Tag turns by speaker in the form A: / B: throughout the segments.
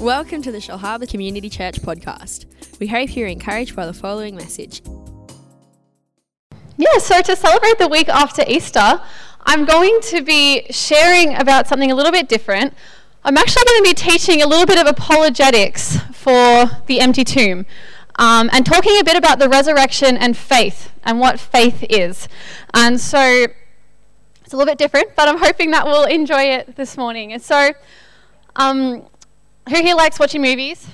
A: Welcome to the Shellharbour Community Church podcast. We hope you're encouraged by the following message.
B: Yeah, so to celebrate the week after Easter, I'm going to be sharing about something a little bit different. I'm actually going to be teaching a little bit of apologetics for the empty tomb um, and talking a bit about the resurrection and faith and what faith is. And so it's a little bit different, but I'm hoping that we'll enjoy it this morning. And so, um, who here likes watching movies?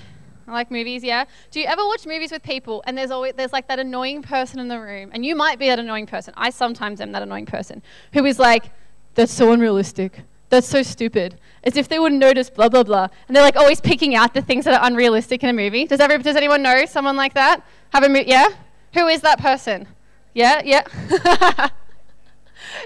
B: I like movies, yeah. Do you ever watch movies with people and there's always there's like that annoying person in the room, and you might be that annoying person. I sometimes am that annoying person who is like, "That's so unrealistic. That's so stupid." As if they wouldn't notice, blah blah blah, and they're like always picking out the things that are unrealistic in a movie. Does every does anyone know someone like that? Have a mo- yeah? Who is that person? Yeah, yeah.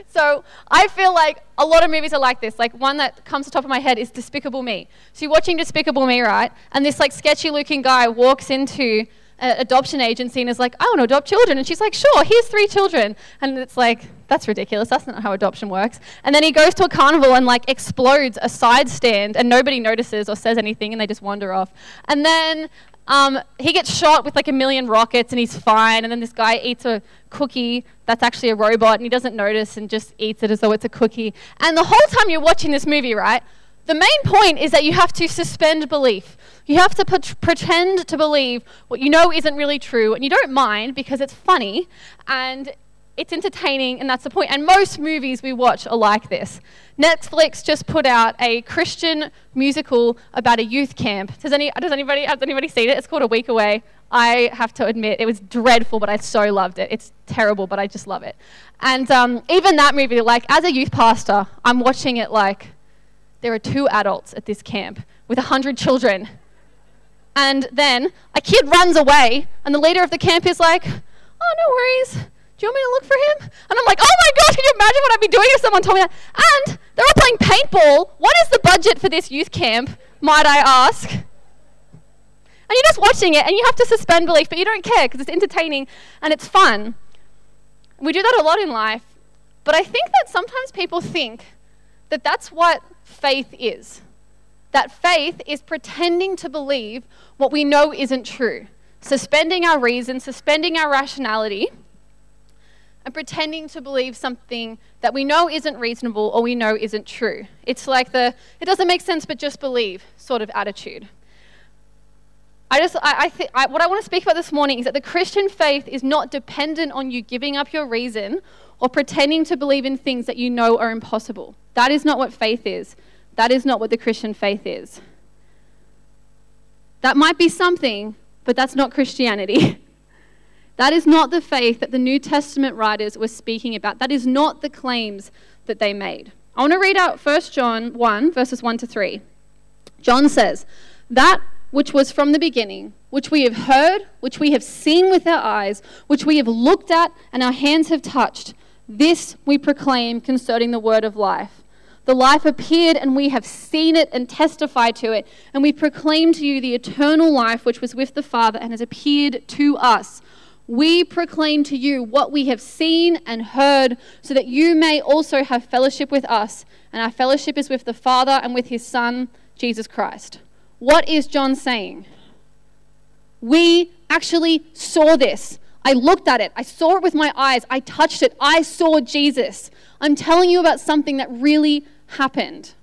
B: so I feel like a lot of movies are like this. Like one that comes to the top of my head is Despicable Me. So you're watching Despicable Me, right? And this like sketchy looking guy walks into an adoption agency and is like, I want to adopt children. And she's like, sure, here's three children. And it's like, that's ridiculous. That's not how adoption works. And then he goes to a carnival and like explodes a side stand and nobody notices or says anything and they just wander off. And then um, he gets shot with like a million rockets and he's fine. And then this guy eats a cookie that's actually a robot and he doesn't notice and just eats it as though it's a cookie. And the whole time you're watching this movie, right? The main point is that you have to suspend belief. You have to pretend to believe what you know isn't really true, and you don't mind because it's funny and it's entertaining, and that's the point. And most movies we watch are like this. Netflix just put out a Christian musical about a youth camp. Does, any, does anybody, has anybody seen it? It's called A Week Away. I have to admit, it was dreadful, but I so loved it. It's terrible, but I just love it. And um, even that movie, like, as a youth pastor, I'm watching it like there are two adults at this camp with a 100 children. And then a kid runs away, and the leader of the camp is like, oh, no worries. Do you want me to look for him? And I'm like, oh my gosh, can you imagine what I'd be doing if someone told me that? And they're all playing paintball. What is the budget for this youth camp, might I ask? And you're just watching it and you have to suspend belief, but you don't care because it's entertaining and it's fun. We do that a lot in life, but I think that sometimes people think that that's what faith is. That faith is pretending to believe what we know isn't true, suspending our reason, suspending our rationality, and pretending to believe something that we know isn't reasonable or we know isn't true. It's like the, it doesn't make sense, but just believe sort of attitude. I just, I, I, I, what I want to speak about this morning is that the Christian faith is not dependent on you giving up your reason or pretending to believe in things that you know are impossible. That is not what faith is. That is not what the Christian faith is. That might be something, but that's not Christianity. that is not the faith that the New Testament writers were speaking about. That is not the claims that they made. I want to read out 1 John 1, verses 1 to 3. John says, That which was from the beginning, which we have heard, which we have seen with our eyes, which we have looked at, and our hands have touched. This we proclaim concerning the word of life. The life appeared, and we have seen it and testified to it. And we proclaim to you the eternal life which was with the Father and has appeared to us. We proclaim to you what we have seen and heard, so that you may also have fellowship with us. And our fellowship is with the Father and with his Son, Jesus Christ. What is John saying? We actually saw this. I looked at it. I saw it with my eyes. I touched it. I saw Jesus. I'm telling you about something that really happened.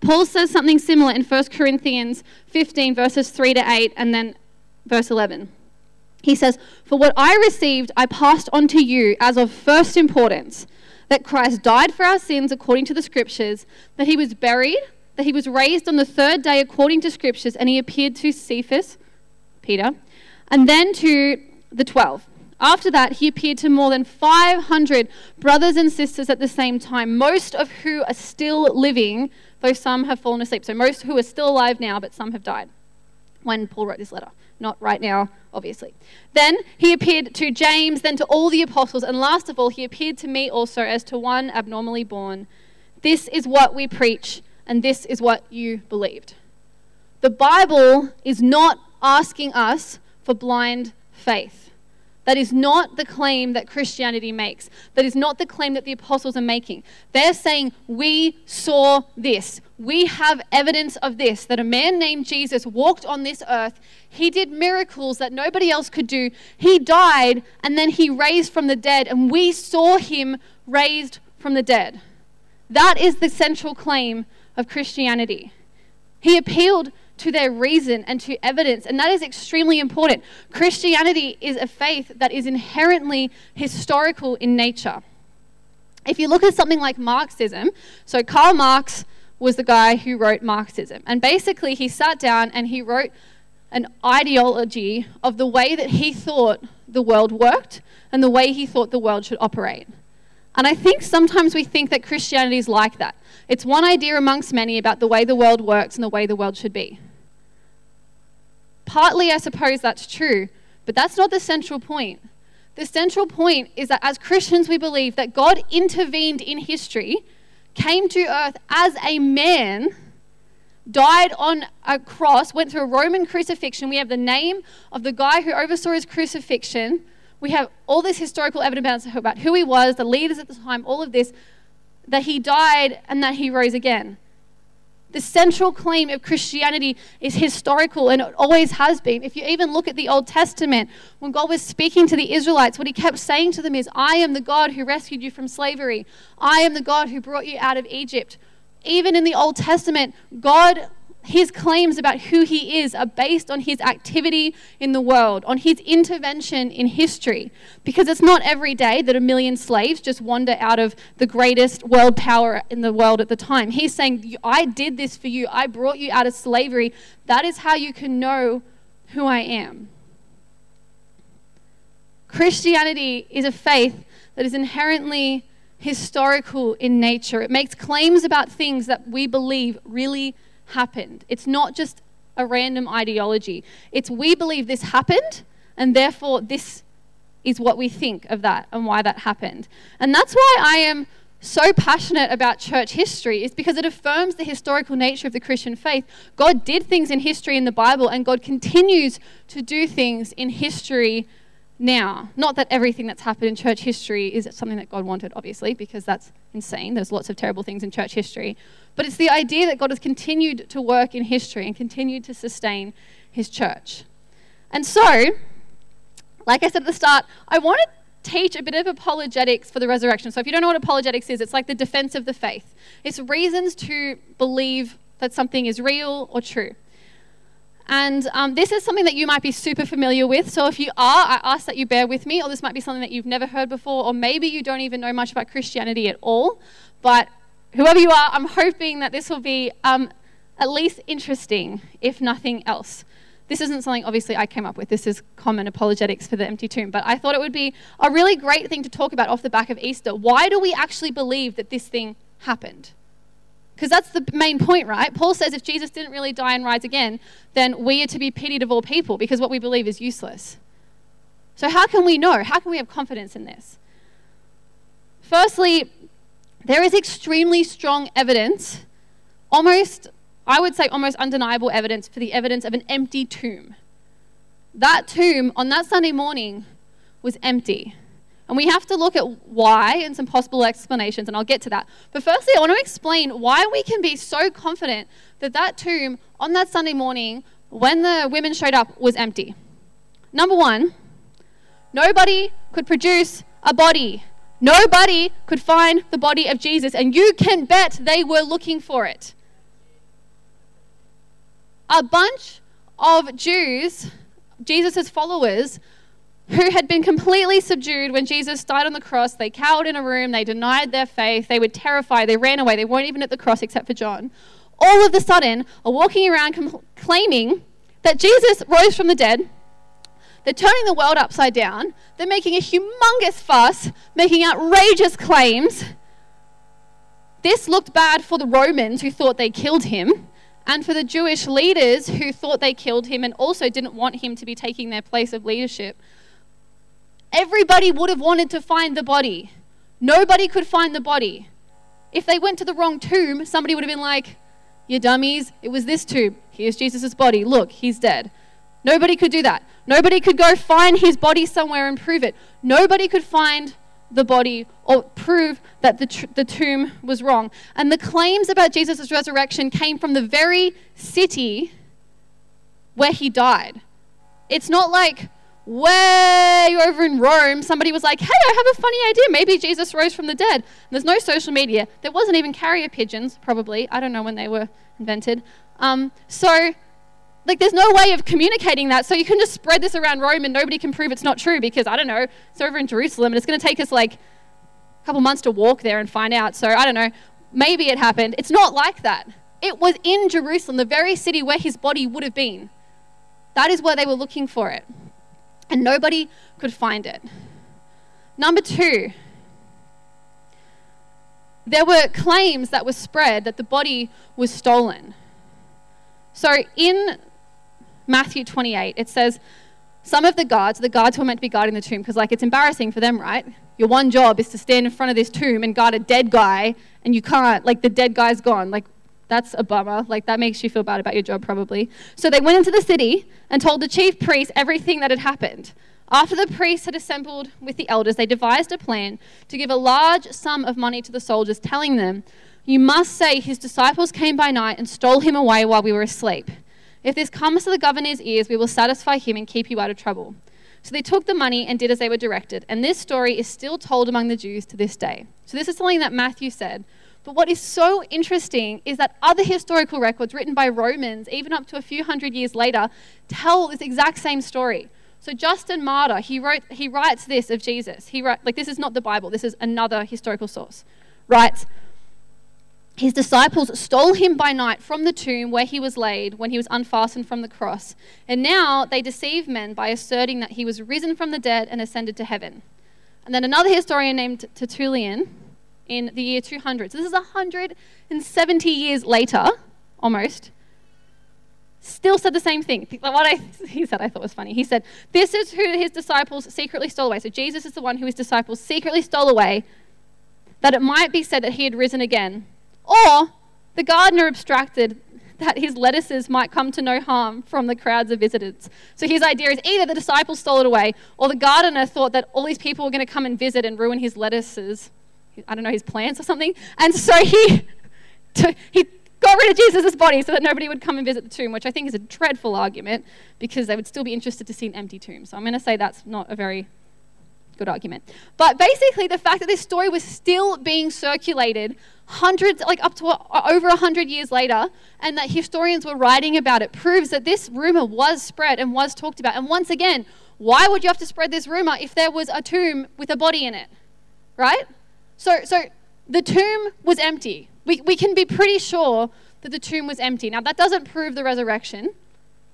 B: Paul says something similar in 1 Corinthians 15, verses 3 to 8, and then verse 11. He says, For what I received, I passed on to you as of first importance that Christ died for our sins according to the Scriptures, that he was buried that he was raised on the third day according to scriptures, and he appeared to Cephas, Peter, and then to the twelve. After that, he appeared to more than 500 brothers and sisters at the same time, most of who are still living, though some have fallen asleep. So, most who are still alive now, but some have died when Paul wrote this letter. Not right now, obviously. Then he appeared to James, then to all the apostles, and last of all, he appeared to me also as to one abnormally born. This is what we preach and this is what you believed. The Bible is not asking us for blind faith. That is not the claim that Christianity makes. That is not the claim that the apostles are making. They're saying, We saw this. We have evidence of this that a man named Jesus walked on this earth. He did miracles that nobody else could do. He died and then he raised from the dead, and we saw him raised from the dead. That is the central claim of Christianity. He appealed to their reason and to evidence, and that is extremely important. Christianity is a faith that is inherently historical in nature. If you look at something like Marxism, so Karl Marx was the guy who wrote Marxism, and basically he sat down and he wrote an ideology of the way that he thought the world worked and the way he thought the world should operate. And I think sometimes we think that Christianity is like that. It's one idea amongst many about the way the world works and the way the world should be. Partly, I suppose that's true, but that's not the central point. The central point is that as Christians, we believe that God intervened in history, came to earth as a man, died on a cross, went through a Roman crucifixion. We have the name of the guy who oversaw his crucifixion. We have all this historical evidence about who he was, the leaders at the time, all of this, that he died and that he rose again. The central claim of Christianity is historical and it always has been. If you even look at the Old Testament, when God was speaking to the Israelites, what he kept saying to them is, I am the God who rescued you from slavery. I am the God who brought you out of Egypt. Even in the Old Testament, God his claims about who he is are based on his activity in the world, on his intervention in history. Because it's not every day that a million slaves just wander out of the greatest world power in the world at the time. He's saying, I did this for you, I brought you out of slavery. That is how you can know who I am. Christianity is a faith that is inherently historical in nature. It makes claims about things that we believe really happened. It's not just a random ideology. It's we believe this happened, and therefore this is what we think of that and why that happened. And that's why I am so passionate about church history is because it affirms the historical nature of the Christian faith. God did things in history in the Bible, and God continues to do things in history now. Not that everything that's happened in church history is something that God wanted, obviously, because that's insane. There's lots of terrible things in church history. But it's the idea that God has continued to work in history and continued to sustain his church. And so, like I said at the start, I want to teach a bit of apologetics for the resurrection. So, if you don't know what apologetics is, it's like the defense of the faith, it's reasons to believe that something is real or true. And um, this is something that you might be super familiar with. So if you are, I ask that you bear with me, or this might be something that you've never heard before, or maybe you don't even know much about Christianity at all. But whoever you are, I'm hoping that this will be um, at least interesting, if nothing else. This isn't something, obviously, I came up with. This is common apologetics for the empty tomb. But I thought it would be a really great thing to talk about off the back of Easter. Why do we actually believe that this thing happened? Because that's the main point, right? Paul says if Jesus didn't really die and rise again, then we are to be pitied of all people because what we believe is useless. So, how can we know? How can we have confidence in this? Firstly, there is extremely strong evidence, almost, I would say, almost undeniable evidence for the evidence of an empty tomb. That tomb on that Sunday morning was empty. And we have to look at why and some possible explanations, and I'll get to that. But firstly, I want to explain why we can be so confident that that tomb on that Sunday morning, when the women showed up, was empty. Number one, nobody could produce a body. Nobody could find the body of Jesus, and you can bet they were looking for it. A bunch of Jews, Jesus' followers, who had been completely subdued when Jesus died on the cross. They cowered in a room, they denied their faith, they were terrified, they ran away, they weren't even at the cross except for John. All of a sudden are walking around com- claiming that Jesus rose from the dead. They're turning the world upside down. They're making a humongous fuss, making outrageous claims. This looked bad for the Romans who thought they killed him, and for the Jewish leaders who thought they killed him and also didn't want him to be taking their place of leadership. Everybody would have wanted to find the body. Nobody could find the body. If they went to the wrong tomb, somebody would have been like, You dummies, it was this tomb. Here's Jesus' body. Look, he's dead. Nobody could do that. Nobody could go find his body somewhere and prove it. Nobody could find the body or prove that the, tr- the tomb was wrong. And the claims about Jesus' resurrection came from the very city where he died. It's not like way over in Rome, somebody was like, hey, I have a funny idea. Maybe Jesus rose from the dead. And there's no social media. There wasn't even carrier pigeons, probably. I don't know when they were invented. Um, so, like, there's no way of communicating that. So you can just spread this around Rome and nobody can prove it's not true because, I don't know, it's over in Jerusalem and it's going to take us like a couple months to walk there and find out. So, I don't know. Maybe it happened. It's not like that. It was in Jerusalem, the very city where his body would have been. That is where they were looking for it and nobody could find it. Number two, there were claims that were spread that the body was stolen. So in Matthew 28, it says, some of the guards, the guards who are meant to be guarding the tomb, because like it's embarrassing for them, right? Your one job is to stand in front of this tomb and guard a dead guy, and you can't, like the dead guy's gone. Like that's a bummer. Like, that makes you feel bad about your job, probably. So they went into the city and told the chief priest everything that had happened. After the priests had assembled with the elders, they devised a plan to give a large sum of money to the soldiers, telling them, You must say his disciples came by night and stole him away while we were asleep. If this comes to the governor's ears, we will satisfy him and keep you out of trouble. So they took the money and did as they were directed. And this story is still told among the Jews to this day. So this is something that Matthew said but what is so interesting is that other historical records written by Romans, even up to a few hundred years later, tell this exact same story. So Justin Martyr, he wrote, he writes this of Jesus. He write, like this is not the Bible. This is another historical source. Writes, his disciples stole him by night from the tomb where he was laid when he was unfastened from the cross. And now they deceive men by asserting that he was risen from the dead and ascended to heaven. And then another historian named Tertullian, in the year 200. So this is 170 years later, almost. Still said the same thing. What I, he said I thought was funny. He said, This is who his disciples secretly stole away. So Jesus is the one who his disciples secretly stole away, that it might be said that he had risen again. Or the gardener abstracted that his lettuces might come to no harm from the crowds of visitors. So his idea is either the disciples stole it away, or the gardener thought that all these people were going to come and visit and ruin his lettuces I don't know, his plants or something. And so he, he got rid of Jesus' body so that nobody would come and visit the tomb, which I think is a dreadful argument because they would still be interested to see an empty tomb. So I'm going to say that's not a very good argument. But basically, the fact that this story was still being circulated hundreds, like up to a, over 100 years later, and that historians were writing about it proves that this rumor was spread and was talked about. And once again, why would you have to spread this rumor if there was a tomb with a body in it? Right? So, so the tomb was empty. We, we can be pretty sure that the tomb was empty. Now, that doesn't prove the resurrection,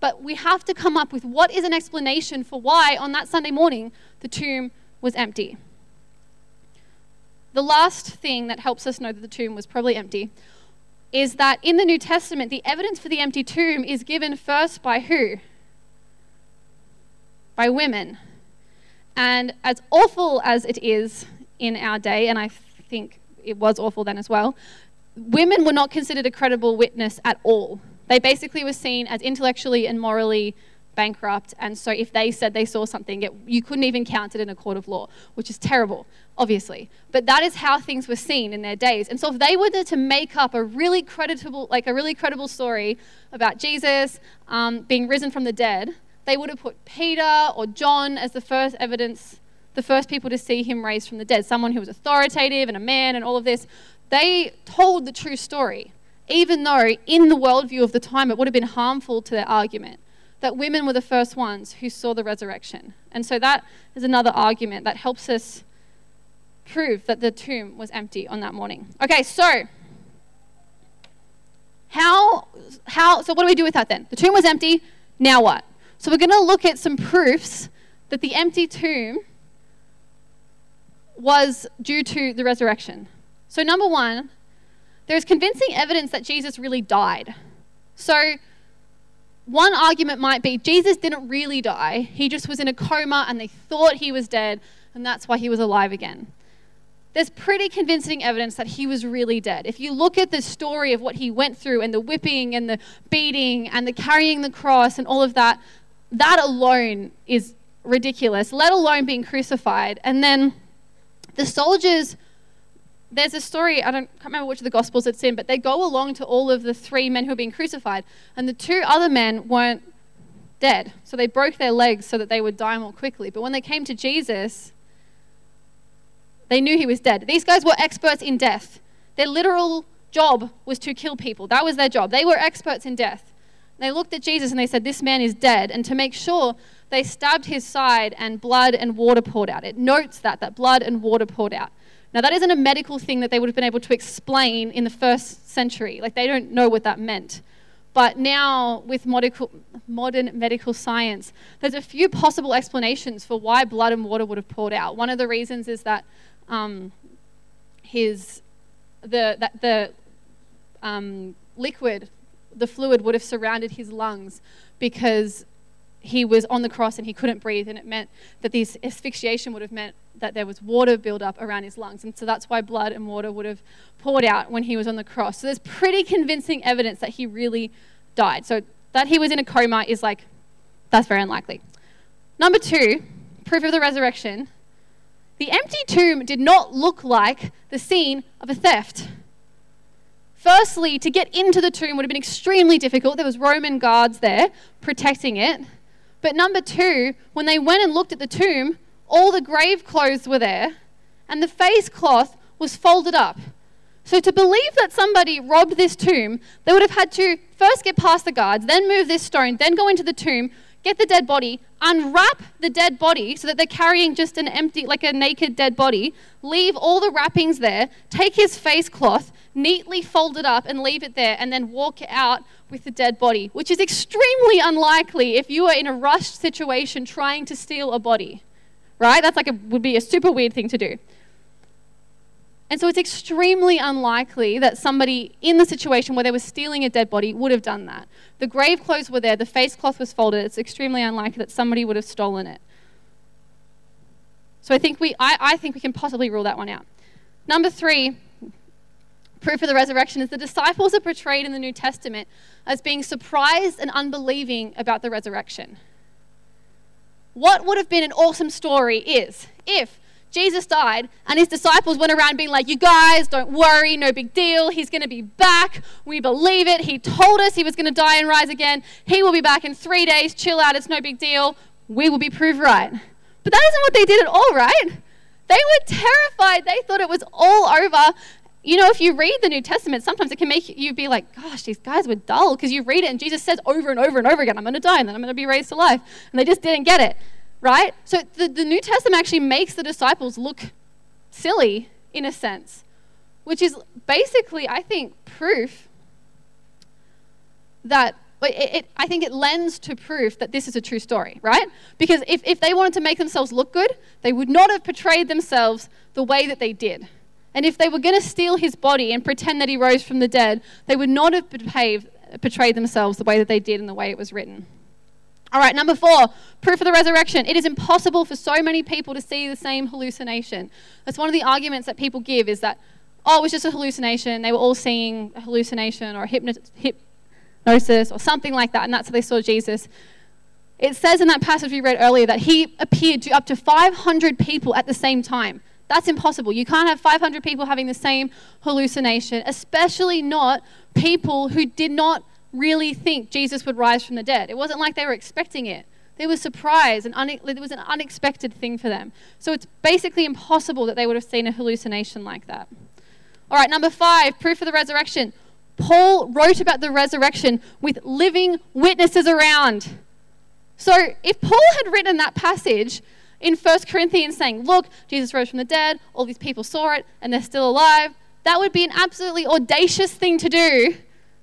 B: but we have to come up with what is an explanation for why on that Sunday morning the tomb was empty. The last thing that helps us know that the tomb was probably empty is that in the New Testament, the evidence for the empty tomb is given first by who? By women. And as awful as it is in our day, and I think it was awful then as well, women were not considered a credible witness at all. They basically were seen as intellectually and morally bankrupt, and so if they said they saw something, it, you couldn't even count it in a court of law, which is terrible, obviously. But that is how things were seen in their days. And so if they were to make up a really creditable, like a really credible story about Jesus um, being risen from the dead, they would have put Peter or John as the first evidence the first people to see him raised from the dead, someone who was authoritative and a man and all of this. They told the true story, even though in the worldview of the time it would have been harmful to their argument that women were the first ones who saw the resurrection. And so that is another argument that helps us prove that the tomb was empty on that morning. Okay, so how how so what do we do with that then? The tomb was empty, now what? So we're going to look at some proofs that the empty tomb was due to the resurrection. So, number one, there's convincing evidence that Jesus really died. So, one argument might be Jesus didn't really die, he just was in a coma and they thought he was dead, and that's why he was alive again. There's pretty convincing evidence that he was really dead. If you look at the story of what he went through and the whipping and the beating and the carrying the cross and all of that, that alone is ridiculous, let alone being crucified. And then the soldiers, there's a story, I don't can't remember which of the Gospels it's in, but they go along to all of the three men who are being crucified, and the two other men weren't dead. So they broke their legs so that they would die more quickly. But when they came to Jesus, they knew he was dead. These guys were experts in death. Their literal job was to kill people. That was their job. They were experts in death. They looked at Jesus and they said, This man is dead. And to make sure, they stabbed his side and blood and water poured out. It notes that, that blood and water poured out. Now, that isn't a medical thing that they would have been able to explain in the first century. Like, they don't know what that meant. But now, with modern medical science, there's a few possible explanations for why blood and water would have poured out. One of the reasons is that um, his, the, that the um, liquid, the fluid would have surrounded his lungs because he was on the cross and he couldn't breathe, and it meant that this asphyxiation would have meant that there was water buildup around his lungs. And so that's why blood and water would have poured out when he was on the cross. So there's pretty convincing evidence that he really died. So that he was in a coma is like, that's very unlikely. Number two, proof of the resurrection. The empty tomb did not look like the scene of a theft. Firstly, to get into the tomb would have been extremely difficult. There was Roman guards there protecting it. But number two, when they went and looked at the tomb, all the grave clothes were there, and the face cloth was folded up. So, to believe that somebody robbed this tomb, they would have had to first get past the guards, then move this stone, then go into the tomb, get the dead body, unwrap the dead body so that they're carrying just an empty, like a naked dead body, leave all the wrappings there, take his face cloth, neatly fold it up and leave it there, and then walk out with the dead body, which is extremely unlikely if you are in a rushed situation trying to steal a body right? That's like a, would be a super weird thing to do. And so it's extremely unlikely that somebody in the situation where they were stealing a dead body would have done that. The grave clothes were there, the face cloth was folded. It's extremely unlikely that somebody would have stolen it. So I think we, I, I think we can possibly rule that one out. Number three, proof of the resurrection is the disciples are portrayed in the New Testament as being surprised and unbelieving about the resurrection. What would have been an awesome story is if Jesus died and his disciples went around being like, You guys, don't worry, no big deal. He's going to be back. We believe it. He told us he was going to die and rise again. He will be back in three days. Chill out. It's no big deal. We will be proved right. But that isn't what they did at all, right? They were terrified. They thought it was all over. You know, if you read the New Testament, sometimes it can make you be like, gosh, these guys were dull because you read it and Jesus says over and over and over again, I'm going to die and then I'm going to be raised to life. And they just didn't get it, right? So the, the New Testament actually makes the disciples look silly in a sense, which is basically, I think, proof that it, it, I think it lends to proof that this is a true story, right? Because if, if they wanted to make themselves look good, they would not have portrayed themselves the way that they did. And if they were going to steal his body and pretend that he rose from the dead, they would not have behaved, portrayed themselves the way that they did in the way it was written. All right, number four, proof of the resurrection. It is impossible for so many people to see the same hallucination. That's one of the arguments that people give is that, oh, it was just a hallucination. They were all seeing a hallucination or a hypnosis or something like that, and that's how they saw Jesus. It says in that passage we read earlier that he appeared to up to 500 people at the same time. That's impossible. You can't have 500 people having the same hallucination, especially not people who did not really think Jesus would rise from the dead. It wasn't like they were expecting it. They were surprised, and une- it was an unexpected thing for them. So it's basically impossible that they would have seen a hallucination like that. All right, number five, proof of the resurrection. Paul wrote about the resurrection with living witnesses around. So if Paul had written that passage, in 1 Corinthians saying, Look, Jesus rose from the dead, all these people saw it, and they're still alive. That would be an absolutely audacious thing to do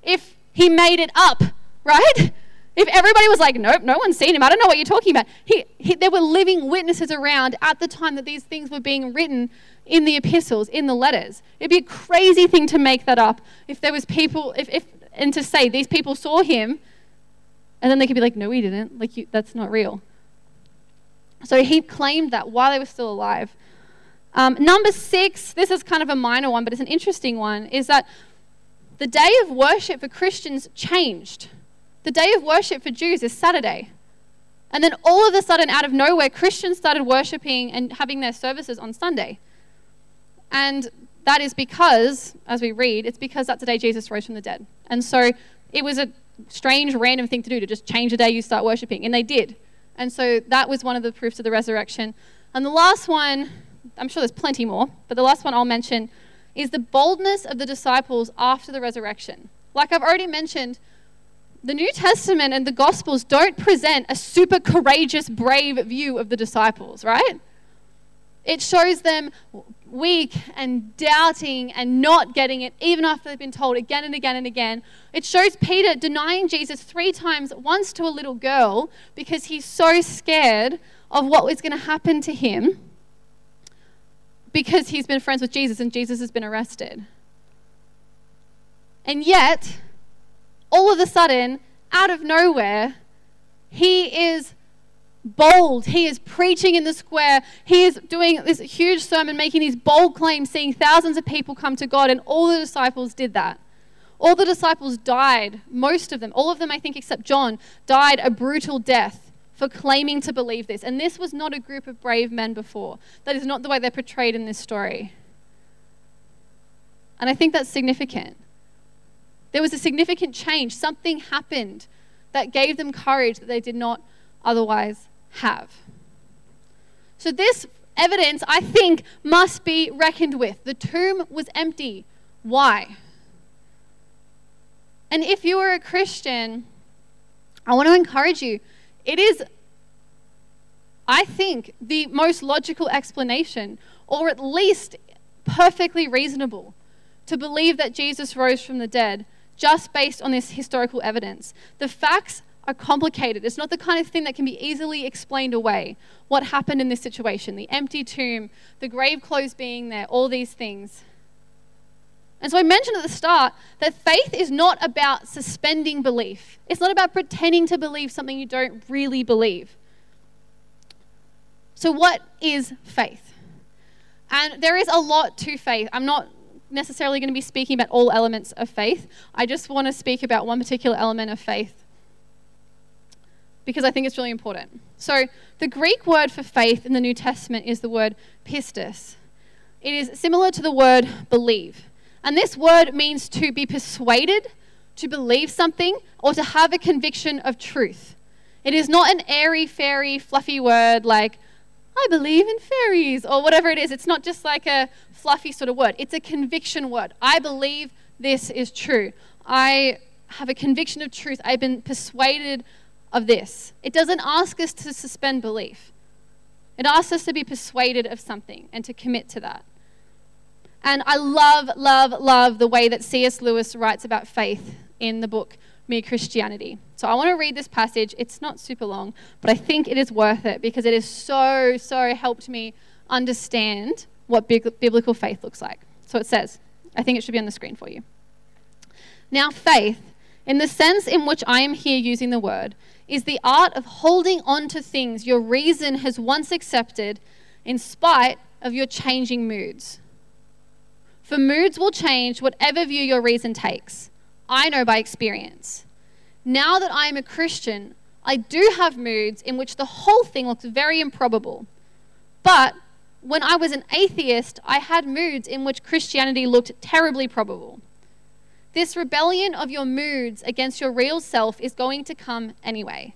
B: if he made it up, right? If everybody was like, Nope, no one's seen him, I don't know what you're talking about. He, he, there were living witnesses around at the time that these things were being written in the epistles, in the letters. It'd be a crazy thing to make that up if there was people, if, if and to say these people saw him, and then they could be like, No, we didn't. Like, you, that's not real. So he claimed that while they were still alive. Um, number six, this is kind of a minor one, but it's an interesting one, is that the day of worship for Christians changed. The day of worship for Jews is Saturday. And then all of a sudden, out of nowhere, Christians started worshiping and having their services on Sunday. And that is because, as we read, it's because that's the day Jesus rose from the dead. And so it was a strange, random thing to do to just change the day you start worshiping. And they did. And so that was one of the proofs of the resurrection. And the last one, I'm sure there's plenty more, but the last one I'll mention is the boldness of the disciples after the resurrection. Like I've already mentioned, the New Testament and the Gospels don't present a super courageous, brave view of the disciples, right? It shows them weak and doubting and not getting it, even after they've been told again and again and again. It shows Peter denying Jesus three times, once to a little girl, because he's so scared of what was going to happen to him because he's been friends with Jesus and Jesus has been arrested. And yet, all of a sudden, out of nowhere, he is bold. He is preaching in the square. He is doing this huge sermon, making these bold claims, seeing thousands of people come to God, and all the disciples did that. All the disciples died, most of them, all of them, I think, except John, died a brutal death for claiming to believe this. And this was not a group of brave men before. That is not the way they're portrayed in this story. And I think that's significant. There was a significant change. Something happened that gave them courage that they did not otherwise have. So, this evidence, I think, must be reckoned with. The tomb was empty. Why? And if you are a Christian, I want to encourage you. It is, I think, the most logical explanation, or at least perfectly reasonable, to believe that Jesus rose from the dead just based on this historical evidence. The facts are complicated. It's not the kind of thing that can be easily explained away. What happened in this situation, the empty tomb, the grave clothes being there, all these things. And so I mentioned at the start that faith is not about suspending belief. It's not about pretending to believe something you don't really believe. So, what is faith? And there is a lot to faith. I'm not necessarily going to be speaking about all elements of faith. I just want to speak about one particular element of faith because I think it's really important. So, the Greek word for faith in the New Testament is the word pistis. It is similar to the word believe. And this word means to be persuaded, to believe something, or to have a conviction of truth. It is not an airy, fairy, fluffy word like, I believe in fairies, or whatever it is. It's not just like a fluffy sort of word. It's a conviction word. I believe this is true. I have a conviction of truth. I've been persuaded of this. It doesn't ask us to suspend belief, it asks us to be persuaded of something and to commit to that. And I love, love, love the way that C.S. Lewis writes about faith in the book Mere Christianity. So I want to read this passage. It's not super long, but I think it is worth it because it has so, so helped me understand what biblical faith looks like. So it says, I think it should be on the screen for you. Now, faith, in the sense in which I am here using the word, is the art of holding on to things your reason has once accepted in spite of your changing moods. For moods will change whatever view your reason takes. I know by experience. Now that I am a Christian, I do have moods in which the whole thing looks very improbable. But when I was an atheist, I had moods in which Christianity looked terribly probable. This rebellion of your moods against your real self is going to come anyway.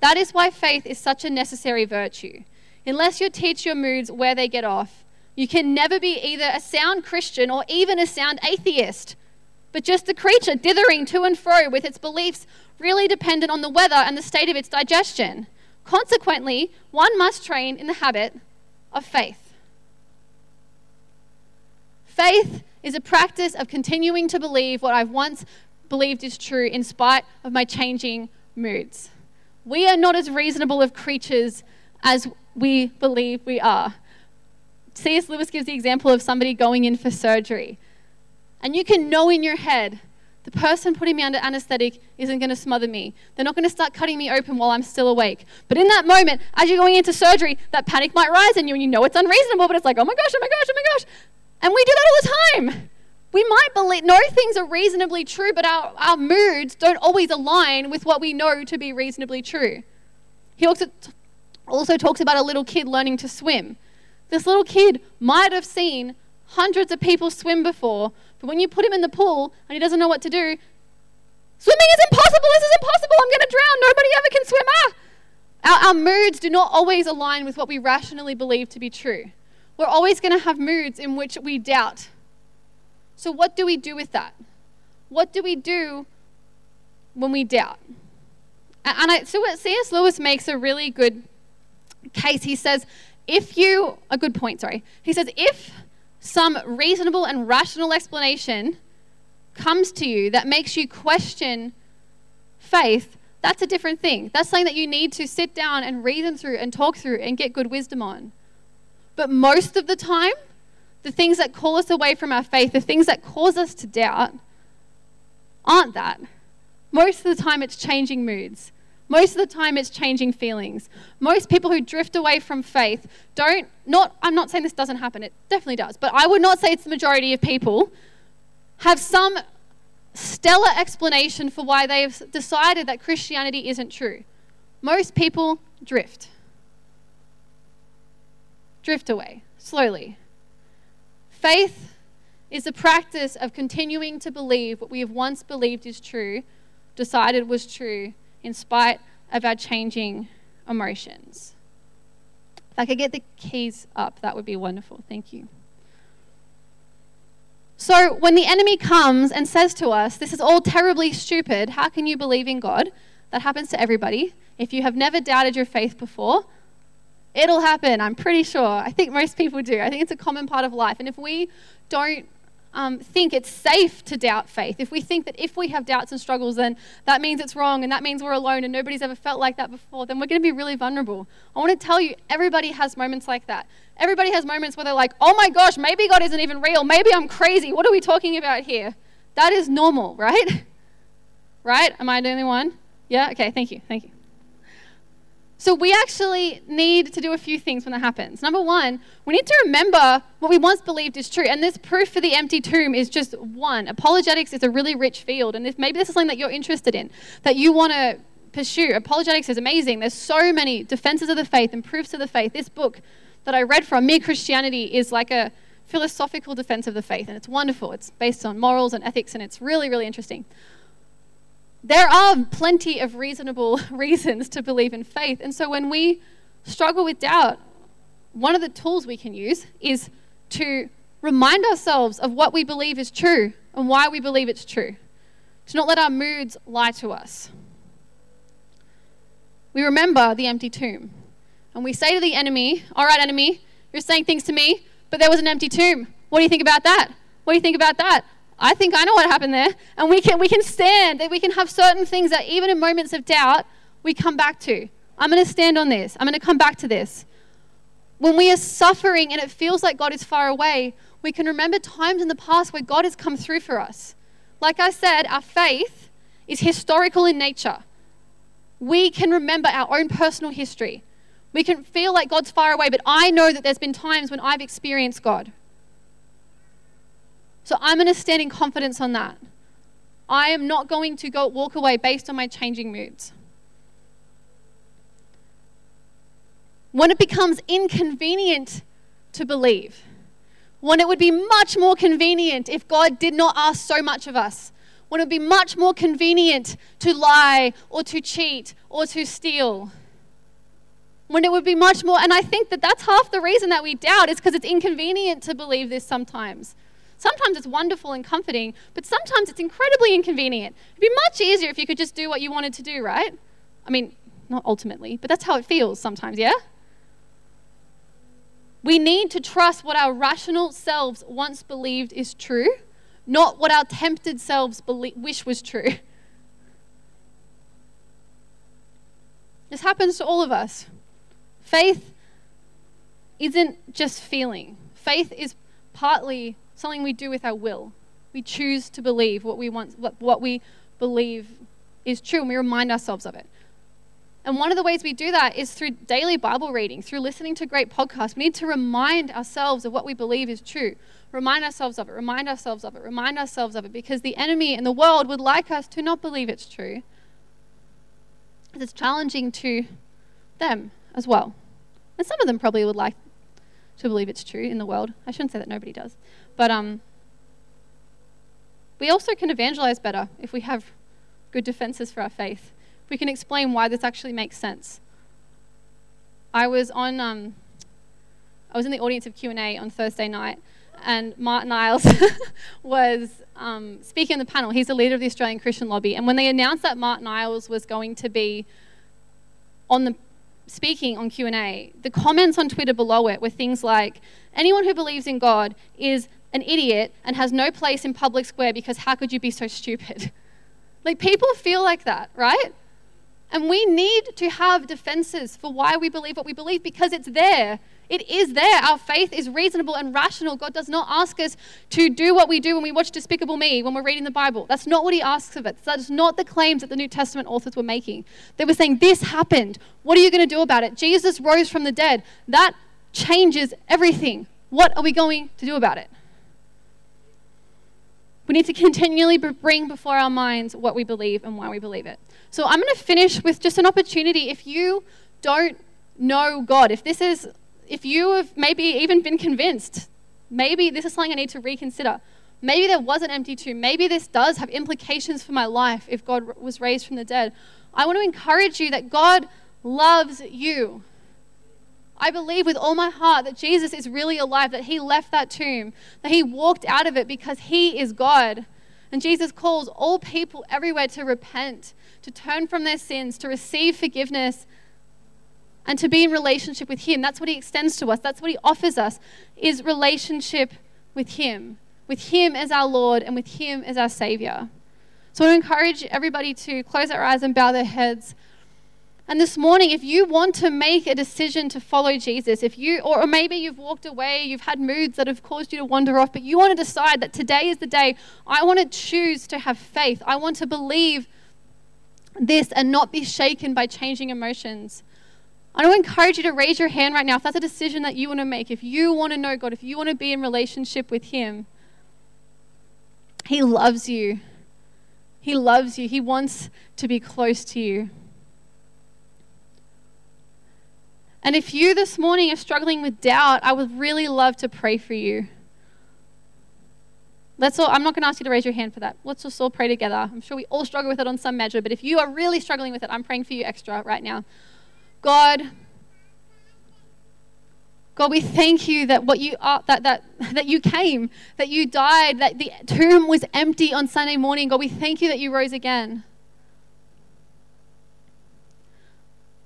B: That is why faith is such a necessary virtue. Unless you teach your moods where they get off, you can never be either a sound Christian or even a sound atheist, but just a creature dithering to and fro with its beliefs really dependent on the weather and the state of its digestion. Consequently, one must train in the habit of faith. Faith is a practice of continuing to believe what I've once believed is true in spite of my changing moods. We are not as reasonable of creatures as we believe we are. C.S. Lewis gives the example of somebody going in for surgery. And you can know in your head, the person putting me under anesthetic isn't going to smother me. They're not going to start cutting me open while I'm still awake. But in that moment, as you're going into surgery, that panic might rise in you and you know it's unreasonable, but it's like, oh my gosh, oh my gosh, oh my gosh. And we do that all the time. We might believe, know things are reasonably true, but our, our moods don't always align with what we know to be reasonably true. He also, also talks about a little kid learning to swim. This little kid might have seen hundreds of people swim before, but when you put him in the pool and he doesn't know what to do, swimming is impossible, this is impossible, I'm going to drown, nobody ever can swim. Ah! Our, our moods do not always align with what we rationally believe to be true. We're always going to have moods in which we doubt. So, what do we do with that? What do we do when we doubt? And I, so C.S. Lewis makes a really good case. He says, if you, a good point, sorry. He says, if some reasonable and rational explanation comes to you that makes you question faith, that's a different thing. That's something that you need to sit down and reason through and talk through and get good wisdom on. But most of the time, the things that call us away from our faith, the things that cause us to doubt, aren't that. Most of the time, it's changing moods. Most of the time, it's changing feelings. Most people who drift away from faith don't, not, I'm not saying this doesn't happen, it definitely does, but I would not say it's the majority of people, have some stellar explanation for why they've decided that Christianity isn't true. Most people drift. Drift away, slowly. Faith is the practice of continuing to believe what we have once believed is true, decided was true, in spite of our changing emotions. If I could get the keys up, that would be wonderful. Thank you. So, when the enemy comes and says to us, This is all terribly stupid, how can you believe in God? That happens to everybody. If you have never doubted your faith before, it'll happen, I'm pretty sure. I think most people do. I think it's a common part of life. And if we don't um, think it's safe to doubt faith, if we think that if we have doubts and struggles, then that means it's wrong and that means we're alone and nobody's ever felt like that before, then we're going to be really vulnerable. I want to tell you, everybody has moments like that. Everybody has moments where they're like, oh my gosh, maybe God isn't even real. Maybe I'm crazy. What are we talking about here? That is normal, right? right? Am I the only one? Yeah? Okay, thank you. Thank you. So we actually need to do a few things when that happens. Number one, we need to remember what we once believed is true. And this proof for the empty tomb is just one. Apologetics is a really rich field. And if maybe this is something that you're interested in, that you want to pursue, apologetics is amazing. There's so many defenses of the faith and proofs of the faith. This book that I read from, Mere Christianity, is like a philosophical defense of the faith. And it's wonderful. It's based on morals and ethics, and it's really, really interesting there are plenty of reasonable reasons to believe in faith. And so when we struggle with doubt, one of the tools we can use is to remind ourselves of what we believe is true and why we believe it's true. To not let our moods lie to us. We remember the empty tomb. And we say to the enemy, All right, enemy, you're saying things to me, but there was an empty tomb. What do you think about that? What do you think about that? I think I know what happened there. And we can, we can stand, that we can have certain things that even in moments of doubt, we come back to. I'm going to stand on this. I'm going to come back to this. When we are suffering and it feels like God is far away, we can remember times in the past where God has come through for us. Like I said, our faith is historical in nature. We can remember our own personal history. We can feel like God's far away, but I know that there's been times when I've experienced God. So I'm going to stand in confidence on that. I am not going to go walk away based on my changing moods. When it becomes inconvenient to believe, when it would be much more convenient if God did not ask so much of us, when it would be much more convenient to lie or to cheat or to steal, when it would be much more, and I think that that's half the reason that we doubt is because it's inconvenient to believe this sometimes. Sometimes it's wonderful and comforting, but sometimes it's incredibly inconvenient. It'd be much easier if you could just do what you wanted to do, right? I mean, not ultimately, but that's how it feels sometimes, yeah? We need to trust what our rational selves once believed is true, not what our tempted selves wish was true. This happens to all of us. Faith isn't just feeling, faith is partly something we do with our will. We choose to believe what we want, what, we believe is true, and we remind ourselves of it. And one of the ways we do that is through daily Bible reading, through listening to great podcasts. We need to remind ourselves of what we believe is true. Remind ourselves of it, remind ourselves of it, remind ourselves of it, because the enemy and the world would like us to not believe it's true. It's challenging to them as well. And some of them probably would like to believe it's true in the world. I shouldn't say that nobody does. But um, we also can evangelize better if we have good defenses for our faith. We can explain why this actually makes sense. I was on, um, I was in the audience of Q and A on Thursday night, and Martyn Iles was um, speaking on the panel. He's the leader of the Australian Christian Lobby, and when they announced that Martyn Iles was going to be on the speaking on Q&A, the comments on Twitter below it were things like, anyone who believes in God is an idiot and has no place in public square because how could you be so stupid? like people feel like that, right? And we need to have defenses for why we believe what we believe because it's there. It is there. Our faith is reasonable and rational. God does not ask us to do what we do when we watch Despicable Me, when we're reading the Bible. That's not what He asks of us. That is not the claims that the New Testament authors were making. They were saying, This happened. What are you going to do about it? Jesus rose from the dead. That changes everything. What are we going to do about it? We need to continually bring before our minds what we believe and why we believe it. So I'm going to finish with just an opportunity. If you don't know God, if this is if you have maybe even been convinced, maybe this is something I need to reconsider. Maybe there was an empty tomb. Maybe this does have implications for my life if God was raised from the dead. I want to encourage you that God loves you. I believe with all my heart that Jesus is really alive, that he left that tomb, that he walked out of it because he is God. And Jesus calls all people everywhere to repent, to turn from their sins, to receive forgiveness, and to be in relationship with him. That's what he extends to us. That's what he offers us is relationship with him, with him as our Lord and with him as our savior. So I encourage everybody to close their eyes and bow their heads. And this morning, if you want to make a decision to follow Jesus, if you, or maybe you've walked away, you've had moods that have caused you to wander off, but you want to decide that today is the day I want to choose to have faith. I want to believe this and not be shaken by changing emotions. I want to encourage you to raise your hand right now if that's a decision that you want to make. If you want to know God, if you want to be in relationship with Him, He loves you. He loves you. He wants to be close to you. And if you this morning are struggling with doubt, I would really love to pray for you. Let's all, I'm not going to ask you to raise your hand for that. Let's just all pray together. I'm sure we all struggle with it on some measure, but if you are really struggling with it, I'm praying for you extra right now. God, God, we thank you that what you are, that, that, that you came, that you died, that the tomb was empty on Sunday morning. God, we thank you that you rose again.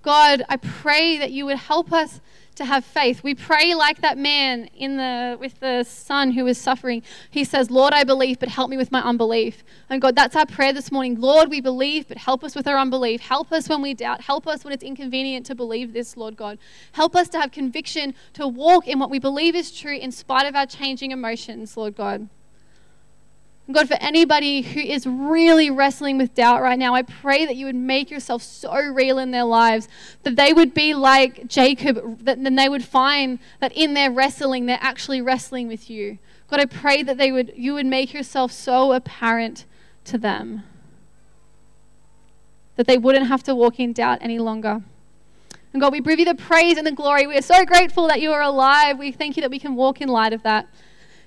B: God, I pray that you would help us to have faith. We pray like that man in the with the son who was suffering. He says, "Lord, I believe, but help me with my unbelief." And God, that's our prayer this morning. Lord, we believe, but help us with our unbelief. Help us when we doubt. Help us when it's inconvenient to believe this, Lord God. Help us to have conviction to walk in what we believe is true in spite of our changing emotions, Lord God. God, for anybody who is really wrestling with doubt right now, I pray that you would make yourself so real in their lives, that they would be like Jacob, that then they would find that in their wrestling, they're actually wrestling with you. God, I pray that they would, you would make yourself so apparent to them, that they wouldn't have to walk in doubt any longer. And God, we give you the praise and the glory. We are so grateful that you are alive. We thank you that we can walk in light of that.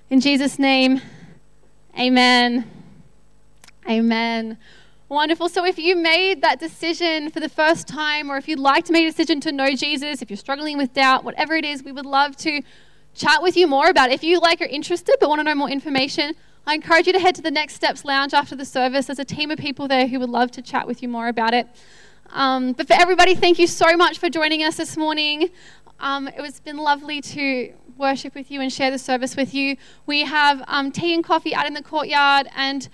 B: In Jesus' name, Amen. Amen. Wonderful. So, if you made that decision for the first time, or if you'd like to make a decision to know Jesus, if you're struggling with doubt, whatever it is, we would love to chat with you more about it. If you like are interested but want to know more information, I encourage you to head to the Next Steps Lounge after the service. There's a team of people there who would love to chat with you more about it. Um, but for everybody, thank you so much for joining us this morning. Um, it has been lovely to worship with you and share the service with you. We have um, tea and coffee out in the courtyard, and